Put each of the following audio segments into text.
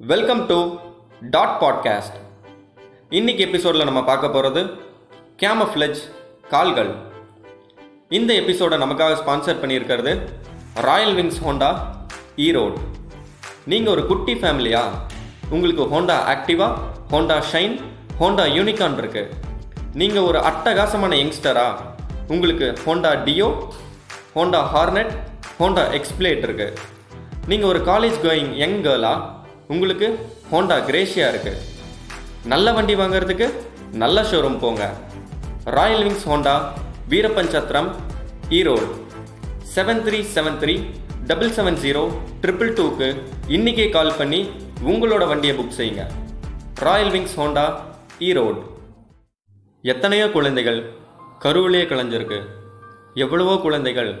Welcome to dot podcast இன்னைக்கு எபிசோடில் நம்ம பார்க்க போகிறது கேமஃப்ளெஜ் கால்கள். இந்த எபிசோடை நமக்காக ஸ்பான்சர் பண்ணியிருக்கிறது ராயல் விங்ஸ் ஹோண்டா ஈரோடு நீங்கள் ஒரு குட்டி ஃபேமிலியா உங்களுக்கு Honda Activa Honda Shine Honda Unicorn இருக்கு. நீங்கள் ஒரு அட்டகாசமான யங்ஸ்டரா உங்களுக்கு Honda Dio Honda Hornet Honda XBlade இருக்கு. நீங்கள் ஒரு காலேஜ் கோயிங் யங் கேர்லா உங்களுக்கு ஹோண்டா கிரேஷியா இருக்கு. நல்ல வண்டி வாங்குறதுக்கு நல்ல ஷோரூம் போங்க. Royal Wings Honda Veerappanchatram Erode. Seven three seven three double seven zero triple டூக்கு இன்றைக்கே கால் பண்ணி உங்களோட வண்டியை புக் செய்யுங்க. Royal Wings Honda Erode. எத்தனையோ குழந்தைகள் கருவிலே கலைஞ்சிருக்கு எவ்வளவோ குழந்தைகள்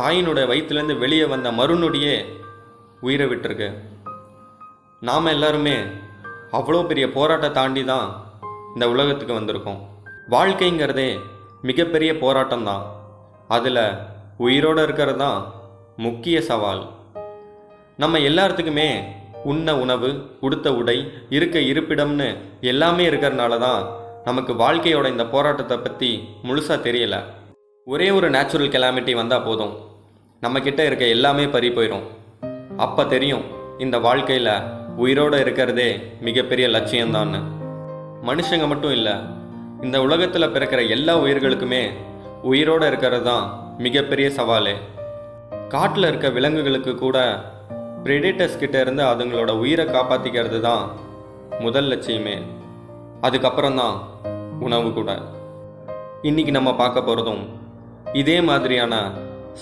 தாயினுடைய வயிற்றுலேருந்து வெளியே வந்த மறுநொடியே உயிரை விட்டுருக்கு. நாம் எல்லாருமே அவ்வளோ பெரிய போராட்டத்தை தாண்டி தான் இந்த உலகத்துக்கு வந்திருக்கோம். வாழ்க்கைங்கிறதே மிகப்பெரிய போராட்டம் தான் அதில் உயிரோடு இருக்கிறது தான் முக்கிய சவால். நம்ம எல்லாத்துக்குமே உண்ண உணவு உடுத்த உடை இருக்க இருப்பிடம்னு எல்லாமே இருக்கிறனால தான் நமக்கு வாழ்க்கையோட இந்த போராட்டத்தை பற்றி முழுசாக தெரியலை. ஒரே ஒரு நேச்சுரல் கெலாமிட்டி வந்தால் போதும். நம்மக்கிட்ட இருக்க எல்லாமே பறி போயிடும் அப்போ தெரியும் இந்த வாழ்க்கையில் உயிரோடு இருக்கிறதே மிகப்பெரிய லட்சியம்தான்னு மனுஷங்க மட்டும் இல்லை இந்த உலகத்தில் பிறக்கிற எல்லா உயிர்களுக்குமே உயிரோடு இருக்கிறது தான் மிகப்பெரிய சவாலே. காட்டில் இருக்க விலங்குகளுக்கு கூட பிரிடேட்டர்ஸ் கிட்ட இருந்து அதுங்களோட உயிரை காப்பாற்றிக்கிறது தான் முதல் லட்சியமே. அதுக்கப்புறம் தான் உணவு கூட. இன்னைக்கு நம்ம பார்க்க போகிறதும் இதே மாதிரியான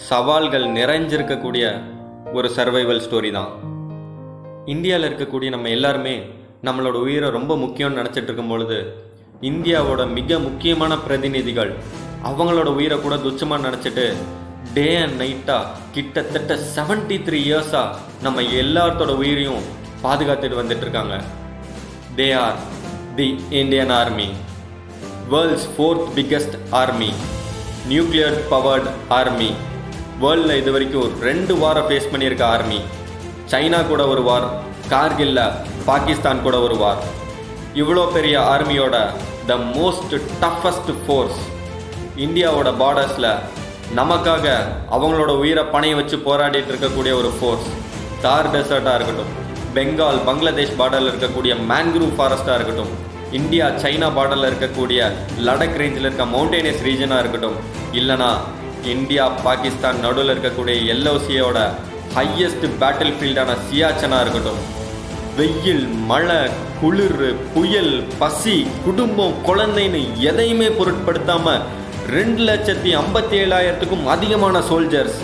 சவால்கள் நிறைஞ்சிருக்கக்கூடிய ஒரு சர்வைவல் ஸ்டோரி தான். இந்தியாவில் இருக்கக்கூடிய நம்ம எல்லாருமே நம்மளோட உயிரை ரொம்ப முக்கியம்னு நினச்சிட்டு இருக்கும் பொழுது இந்தியாவோட மிக முக்கியமான பிரதிநிதிகள் அவங்களோட உயிரை கூட துச்சமாக நினச்சிட்டு டே அண்ட் நைட்டாக கிட்டத்தட்ட செவன்டி த்ரீ இயர்ஸாக நம்ம எல்லாத்தோட உயிரையும் பாதுகாத்துட்டு வந்துட்டு இருக்காங்க. They are the Indian army world's fourth biggest army nuclear powered army வேர்ல்டில் இது வரைக்கும் ஒரு ரெண்டு வாரம் ஃபேஸ் பண்ணியிருக்க ஆர்மி சைனா கூட ஒரு வார் கார்கில்ல பாகிஸ்தான் கூட வருவார். இவ்வளோ பெரிய ஆர்மியோட த மோஸ்ட் டஃபஸ்ட் ஃபோர்ஸ் இந்தியாவோட பார்டர்ஸில் நமக்காக அவங்களோட உயிரை பணையை வச்சு போராடிட்டு இருக்கக்கூடிய ஒரு ஃபோர்ஸ் தார் டெசர்ட்டாக இருக்கட்டும் பெங்கால் பங்களாதேஷ் பார்டரில் இருக்கக்கூடிய மேன்க்ரூவ் ஃபாரஸ்ட்டாக இருக்கட்டும் இந்தியா சைனா பார்டரில் இருக்கக்கூடிய லடக் ரேஞ்சில் இருக்க மவுண்டேனியஸ் ரீஜனாக இருக்கட்டும் இல்லைனா இந்தியா பாகிஸ்தான் நடுவில் இருக்கக்கூடிய எல்ஓசியோட ஹையஸ்ட் பேட்டில் ஃபீல்டான சியாச்சனாக இருக்கட்டும் வெயில் மழை குளிர் புயல் பசி குடும்பம் குழந்தைன்னு எதையுமே பொருட்படுத்தாம ரெண்டு லட்சத்தி ஐம்பத்தி ஏழாயிரத்துக்கும் அதிகமான சோல்ஜர்ஸ்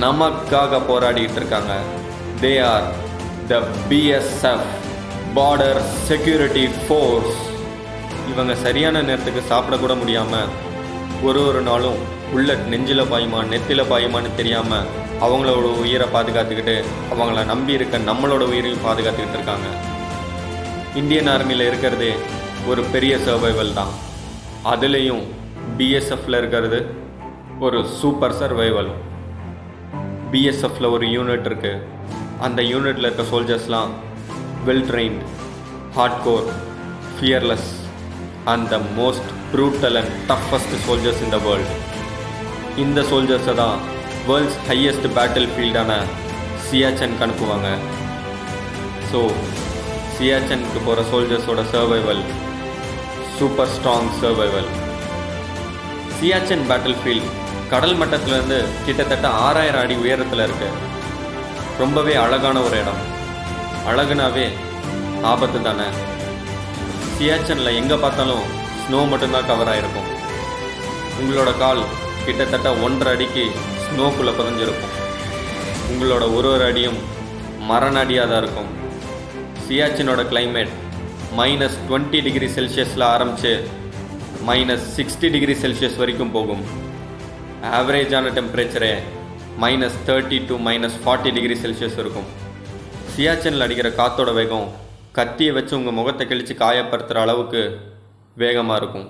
நமக்காக போராடிட்டு இருக்காங்க. They are the BSF border security force இவங்க சரியான நேரத்துக்கு சாப்பிடக்கூட முடியாமல் ஒரு ஒரு நாளும் உள்ள நெஞ்சில் பாயுமா நெத்தில பாயுமான்னு தெரியாமல் அவங்களோட உயிரை பாதுகாத்துக்கிட்டு அவங்கள நம்பி இருக்க நம்மளோட உயிரையும் பாதுகாத்துக்கிட்டு இருக்காங்க. இந்தியன் ஆர்மியில் இருக்கிறதே ஒரு பெரிய சர்வைவல் தான். அதுலேயும் பிஎஸ்எஃப்ல இருக்கிறது ஒரு சூப்பர் சர்வைவல் பிஎஸ்எஃப்ல ஒரு யூனிட் இருக்கு. அந்த யூனிட்ல இருக்க சோல்ஜர்ஸ்லாம் well trained hardcore fearless and the most brutal and toughest soldiers in the world இந்த சோல்ஜர்ஸை தான் வேர்ல்ட்ஸ் ஹையஸ்ட் பேட்டில் ஃபீல்டான சியாச்சனுக்கு அனுப்புவாங்க. ஸோ சியாச்சனுக்கு போகிற சோல்ஜர்ஸோட survival super strong survival Siachen battle field கடல் மட்டத்திலேருந்து கிட்டத்தட்ட ஆறாயிரம் அடி உயரத்தில் இருக்கு. ரொம்பவே அழகான ஒரு இடம். அழகுனாவே ஆபத்து தானே. சியாச்சனில் எங்கே பார்த்தாலும் ஸ்னோ மட்டும்தான் கவர் ஆகிருக்கும் உங்களோட கால் கிட்டத்தட்ட ஒன்றரை அடிக்கு ஸ்னோக்குள்ளே பதிஞ்சிருக்கும் உங்களோட ஒரு ஒரு அடியும் மரண அடியாக தான் இருக்கும். சியாச்சினோட கிளைமேட் மைனஸ் டுவெண்ட்டி டிகிரி செல்சியஸில் ஆரம்பித்து மைனஸ் சிக்ஸ்டி டிகிரி செல்சியஸ் வரைக்கும் போகும். ஆவரேஜான டெம்பரேச்சரே minus thirty to minus forty degree Celsius இருக்கும். சியாச்சனில் அடிக்கிற காத்தோட வேகம் கத்தியை வச்சு உங்கள் முகத்தை கிழித்து காயப்படுத்துகிற அளவுக்கு வேகமாக இருக்கும்.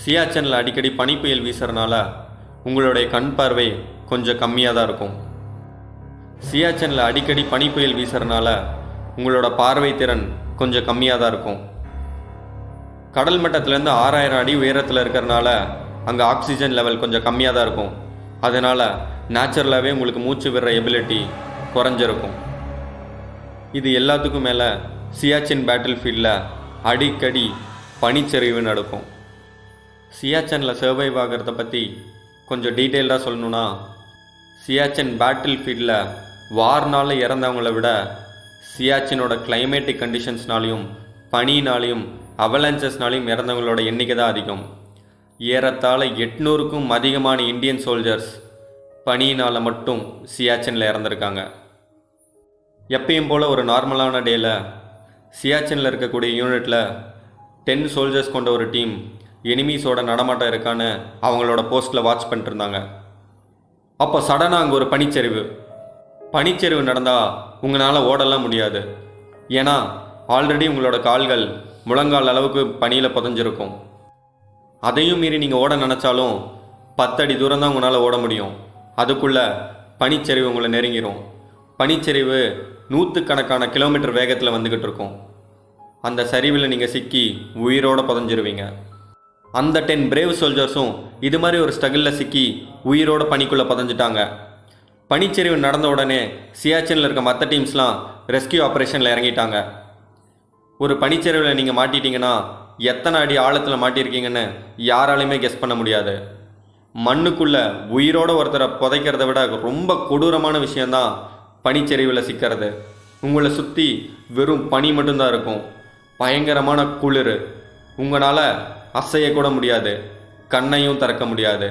சியாச்சனில் அடிக்கடி பனி புயல் வீசுறதுனால உங்களுடைய கண் பார்வை கொஞ்சம் கம்மியாக தான் இருக்கும் சியாச்சனில் அடிக்கடி பனி புயல் வீசுறதுனால உங்களோட பார்வை திறன் கொஞ்சம் கம்மியாக தான் இருக்கும். கடல் மட்டத்திலேருந்து ஆறாயிரம் அடி உயரத்தில் இருக்கிறனால அங்கே ஆக்சிஜன் லெவல் கொஞ்சம் கம்மியாக தான் இருக்கும். அதனால் நேச்சுரலாகவே உங்களுக்கு மூச்சு விடுற எபிலிட்டி குறைஞ்சிருக்கும். இது எல்லாத்துக்கும் மேலே சியாச்சின் பேட்டில் ஃபீல்டில் அடிக்கடி பனிச்சரிவு நடக்கும். சியாச்சனில் சர்வைவ் ஆகிறத பற்றி கொஞ்சம் டீட்டெயில்டாக சொல்லணுன்னா சியாச்சன் பேட்டில் ஃபீல்டில் வார்னால் இறந்தவங்கள விட சியாச்சினோட கிளைமேட்டிக் கண்டிஷன்ஸ்னாலையும் பனினாலையும் அவலன்சஸ்னாலையும் இறந்தவங்களோட எண்ணிக்கை தான் அதிகம். ஏறத்தாழ எட்நூறுக்கும் அதிகமான இந்தியன் சோல்ஜர்ஸ் பனியினால் மட்டும் சியாச்சனில் இறந்துருக்காங்க. எப்பயும் போல் ஒரு நார்மலான டேயில் சியாச்சனில் இருக்கக்கூடிய யூனிட்டில் டென் சோல்ஜர்ஸ் கொண்ட ஒரு டீம் எனிமீஸோட நடமாட்டம் இருக்கான்னு அவங்களோட போஸ்ட்டில் வாட்ச் பண்ணிட்டு இருந்தாங்க அப்போ சடனாக அங்கே ஒரு பனிச்சரிவு. பனிச்சரிவு நடந்தால் உங்களால் ஓடலாம் முடியாது. ஏன்னா ஆல்ரெடி உங்களோட கால்கள் முழங்கால் அளவுக்கு பனியில் புதஞ்சிருக்கும். அதையும் மீறி நீங்கள் ஓட நினச்சாலும் பத்தடி தூரம் தான் உங்களால் ஓட முடியும். அதுக்குள்ளே பனிச்சரிவு உங்களை நெருங்கிரும். பனிச்சரிவு நூற்றுக்கணக்கான கிலோமீட்டர் வேகத்தில் வந்துக்கிட்டு இருக்கும். அந்த சரிவில் நீங்கள் சிக்கி உயிரோடு புதஞ்சிருவீங்க. அந்த டென் பிரேவ் சோல்ஜர்ஸும் இது மாதிரி ஒரு ஸ்ட்ரகிளில் சிக்கி உயிரோட பனிக்குள்ளே புதஞ்சிட்டாங்க. பனிச்சரிவு நடந்த உடனே சியாச்சனில் இருக்க மற்ற டீம்ஸ்லாம் ரெஸ்கியூ ஆப்ரேஷனில் இறங்கிட்டாங்க. ஒரு பனிச்சரிவில் நீங்கள் மாட்டிட்டீங்கன்னா எத்தனை அடி ஆழத்தில் மாட்டியிருக்கீங்கன்னு யாராலையுமே கெஸ் பண்ண முடியாது. மண்ணுக்குள்ளே உயிரோட ஒருத்தரை புதைக்கிறத விட ரொம்ப கொடூரமான விஷயந்தான் பனிச்சரிவில் சிக்கிறது. உங்களை சுற்றி வெறும் பனி மட்டும்தான் இருக்கும். பயங்கரமான குளிர். உங்களால் அசையக்கூட முடியாது கண்ணையும் திறக்க முடியாது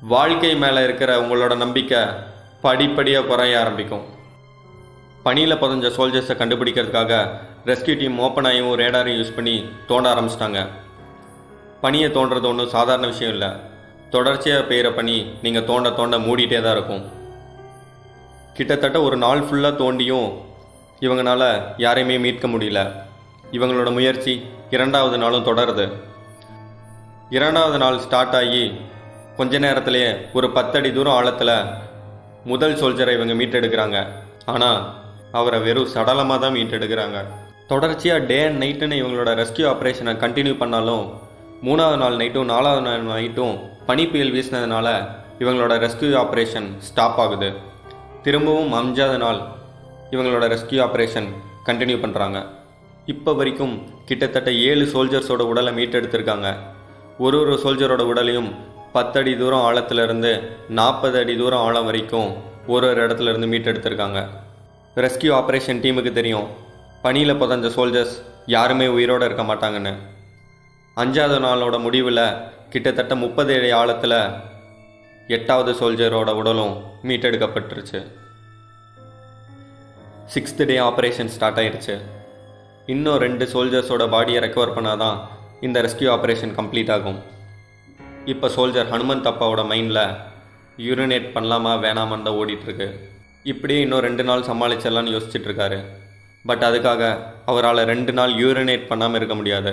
வாழ்க்கை மேலே இருக்கிற உங்களோட நம்பிக்கை படிப்படியாக குறைய ஆரம்பிக்கும். பனியில் புதஞ்ச சோல்ஜர்ஸை கண்டுபிடிக்கிறதுக்காக ரெஸ்கியூ டீம் ஓப்பனாயும் ரேடாரையும் யூஸ் பண்ணி தோண்ட ஆரம்பிச்சிட்டாங்க. பனியை தோண்டுறது ஒன்றும் சாதாரண விஷயம் இல்லை. தொடர்ச்சியாக பெய்கிற பனி நீங்கள் தோண்ட தோண்ட மூடிட்டே தான் இருக்கும். கிட்டத்தட்ட ஒரு நாள் ஃபுல்லாக தோண்டியும் இவங்களால யாரையுமே மீட்க முடியல. இவங்களோட முயற்சி இரண்டாவது நாளும் தொடருது. இரண்டாவது நாள் ஸ்டார்ட் ஆகி கொஞ்ச நேரத்திலேயே ஒரு பத்தடி தூரம் ஆழத்தில் முதல் சோல்ஜரை இவங்க மீட்டெடுக்கிறாங்க. ஆனால் அவரை வெறும் சடலமாக தான் மீட்டெடுக்கிறாங்க. தொடர்ச்சியாக டே அண்ட் நைட்டுன்னு இவங்களோட ரெஸ்கியூ ஆப்ரேஷனை கண்டினியூ பண்ணாலும் மூணாவது நாள் நைட்டும் நாலாவது நாள் நைட்டும் பனி புயல் வீசினதுனால இவங்களோட ரெஸ்கியூ ஆப்ரேஷன் ஸ்டாப் ஆகுது. திரும்பவும் அஞ்சாவது நாள் இவங்களோட ரெஸ்கியூ ஆப்ரேஷன் கண்டினியூ பண்ணுறாங்க இப்போ வரைக்கும் கிட்டத்தட்ட ஏழு சோல்ஜர்ஸோட உடலை மீட்டெடுத்திருக்காங்க. ஒரு ஒரு சோல்ஜரோட உடலையும் பத்தடி தூரம் ஆழத்திலிருந்து நாற்பது அடி தூரம் ஆழம் வரைக்கும் ஒரு ஒரு இடத்துல இருந்து மீட்டெடுத்திருக்காங்க. ரெஸ்கியூ ஆப்ரேஷன் டீமுக்கு தெரியும். பனியில் புதஞ்ச சோல்ஜர்ஸ் யாருமே உயிரோடு இருக்க மாட்டாங்கன்னு. அஞ்சாவது நாளோட முடிவில் கிட்டத்தட்ட முப்பது அடி ஆழத்தில் எட்டாவது சோல்ஜரோட உடலும் மீட்டெடுக்கப்பட்டுருச்சு. சிக்ஸ்த் டே ஆப்ரேஷன் ஸ்டார்ட் ஆயிடுச்சு இன்னும் ரெண்டு சோல்ஜர்ஸோட பாடியை ரெக்கவர் பண்ணாதான் இந்த ரெஸ்கியூ ஆப்ரேஷன் கம்ப்ளீட் ஆகும். இப்போ சோல்ஜர் ஹனுமந்த் அப்பாவோட மைண்டில் யூரினேட் பண்ணலாமா வேணாமான்னு தான் ஓடிட்டுருக்கு. இப்படியே இன்னும் ரெண்டு நாள் சமாளிச்சிடலான்னு யோசிச்சுட்ருக்காரு பட் அதுக்காக அவரால் ரெண்டு நாள் யூரினேட் பண்ணாமல் இருக்க முடியாது.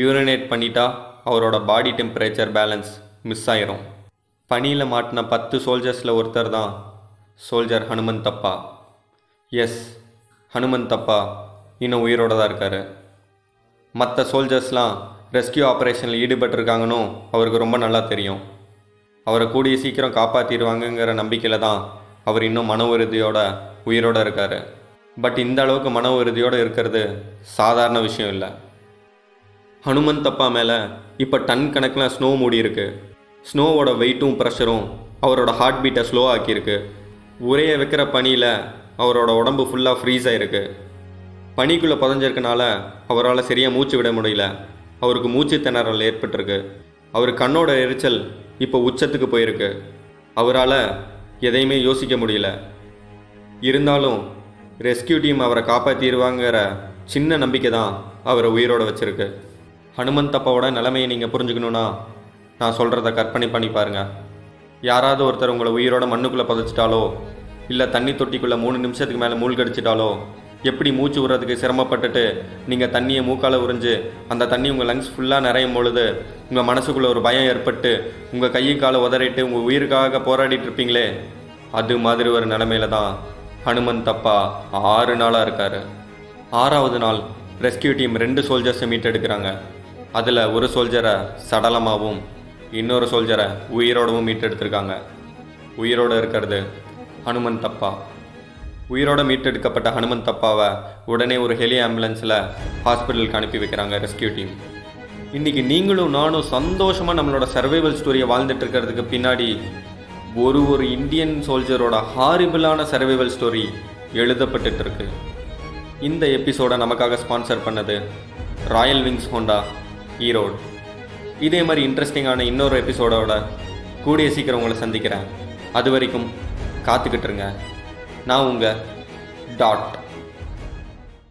யூரினேட் பண்ணிட்டா அவரோட பாடி டெம்பரேச்சர் பேலன்ஸ் மிஸ் ஆயிரும். பனியில் மாட்டின பத்து சோல்ஜர்ஸில் ஒருத்தர் தான் சோல்ஜர் ஹனுமந்த் அப்பா எஸ் ஹனுமந்த் அப்பா இன்னும் உயிரோட தான் இருக்கார். மற்ற சோல்ஜர்ஸ்லாம் ரெஸ்கியூ ஆப்ரேஷனில் ஈடுபட்டிருக்காங்கன்னு அவருக்கு ரொம்ப நல்லா தெரியும். அவரை கூடிய சீக்கிரம் காப்பாற்றிடுவாங்கங்கிற நம்பிக்கையில் தான் அவர் இன்னும் மன உறுதியோட உயிரோடு இருக்கார். பட் இந்த அளவுக்கு மன உறுதியோடு இருக்கிறது சாதாரண விஷயம் இல்லை. ஹனுமன் தப்பா மேலே இப்போ டன் கணக்கில் ஸ்னோ மூடி இருக்கு. ஸ்னோவோட வெயிட்டும் ப்ரெஷரும் அவரோட ஹார்ட் பீட்டை ஸ்லோ ஆக்கியிருக்கு. உரைய வைக்கிற பனியில் அவரோட உடம்பு ஃபுல்லாக ஃப்ரீஸ் ஆயிருக்கு. பனிக்குள்ளே புதஞ்சிருக்கனால அவரால் சரியாக மூச்சு விட முடியல. அவருக்கு மூச்சு திணறல் ஏற்பட்டிருக்கு. அவர் கண்ணோட எரிச்சல் இப்போ உச்சத்துக்கு போயிருக்கு. அவரால் எதையுமே யோசிக்க முடியல. இருந்தாலும் ரெஸ்கியூ டீம் அவரை காப்பாற்றிடுவாங்கிற சின்ன நம்பிக்கை தான் அவரை உயிரோட வச்சுருக்கு. ஹனுமந்த் அப்பாவோட நிலைமையை நீங்கள் புரிஞ்சுக்கணுன்னா நான் சொல்கிறத கற்பனை பண்ணி பாருங்கள் யாராவது ஒருத்தர் உங்களை உயிரோட மண்ணுக்குள்ளே புதைச்சிட்டாலோ இல்லை தண்ணி தொட்டிக்குள்ளே மூணு நிமிஷத்துக்கு மேலே மூழ்கடிச்சிட்டாலோ எப்படி மூச்சு விடுறதுக்கு சிரமப்பட்டுட்டு நீங்கள் தண்ணியை மூக்கால் உறிஞ்சு அந்த தண்ணி உங்கள் லங்ஸ் ஃபுல்லாக நிறையும் பொழுது உங்கள் மனசுக்குள்ளே ஒரு பயம் ஏற்பட்டு உங்கள் கையும் காலை உதறிட்டு உங்கள் உயிருக்காக போராடிட்டு இருப்பீங்களே? அது மாதிரி ஒரு நிலமையில தான் ஹனுமந்த் தப்பா ஆறு நாளாக இருக்காரு. ஆறாவது நாள் ரெஸ்கியூ டீம் ரெண்டு சோல்ஜர்ஸை மீட்டெடுக்கிறாங்க. அதில் ஒரு சோல்ஜரை சடலமாகவும் இன்னொரு சோல்ஜரை உயிரோடவும் மீட்டெடுத்திருக்காங்க. உயிரோடு இருக்கிறது ஹனுமன் தப்பா. உயிரோட மீட்டெடுக்கப்பட்ட ஹனுமன் தப்பாவை உடனே ஒரு ஹெலி ஆம்புலன்ஸில் ஹாஸ்பிட்டலுக்கு அனுப்பி வைக்கிறாங்க ரெஸ்கியூ டீம். இன்றைக்கி நீங்களும் நானும் சந்தோஷமாக நம்மளோட சர்வைவல் ஸ்டோரியை வாழ்ந்துட்டு இருக்கிறதுக்கு பின்னாடி ஒரு ஒரு இந்தியன் சோல்ஜரோட ஹாரிபிளான சர்வைவல் ஸ்டோரி எழுதப்பட்டுட்டு இருக்கு. இந்த எபிசோடை நமக்காக ஸ்பான்சர் பண்ணது ராயல் விங்ஸ் ஹோண்டா ஈரோடு. இதே மாதிரி இன்ட்ரெஸ்டிங்கான இன்னொரு எபிசோடோட கூடிய சீக்கிரம் உங்களை சந்திக்கிறேன். அது வரைக்கும் காத்துக்கிட்டுருங்க நான் உங்கள் டாட்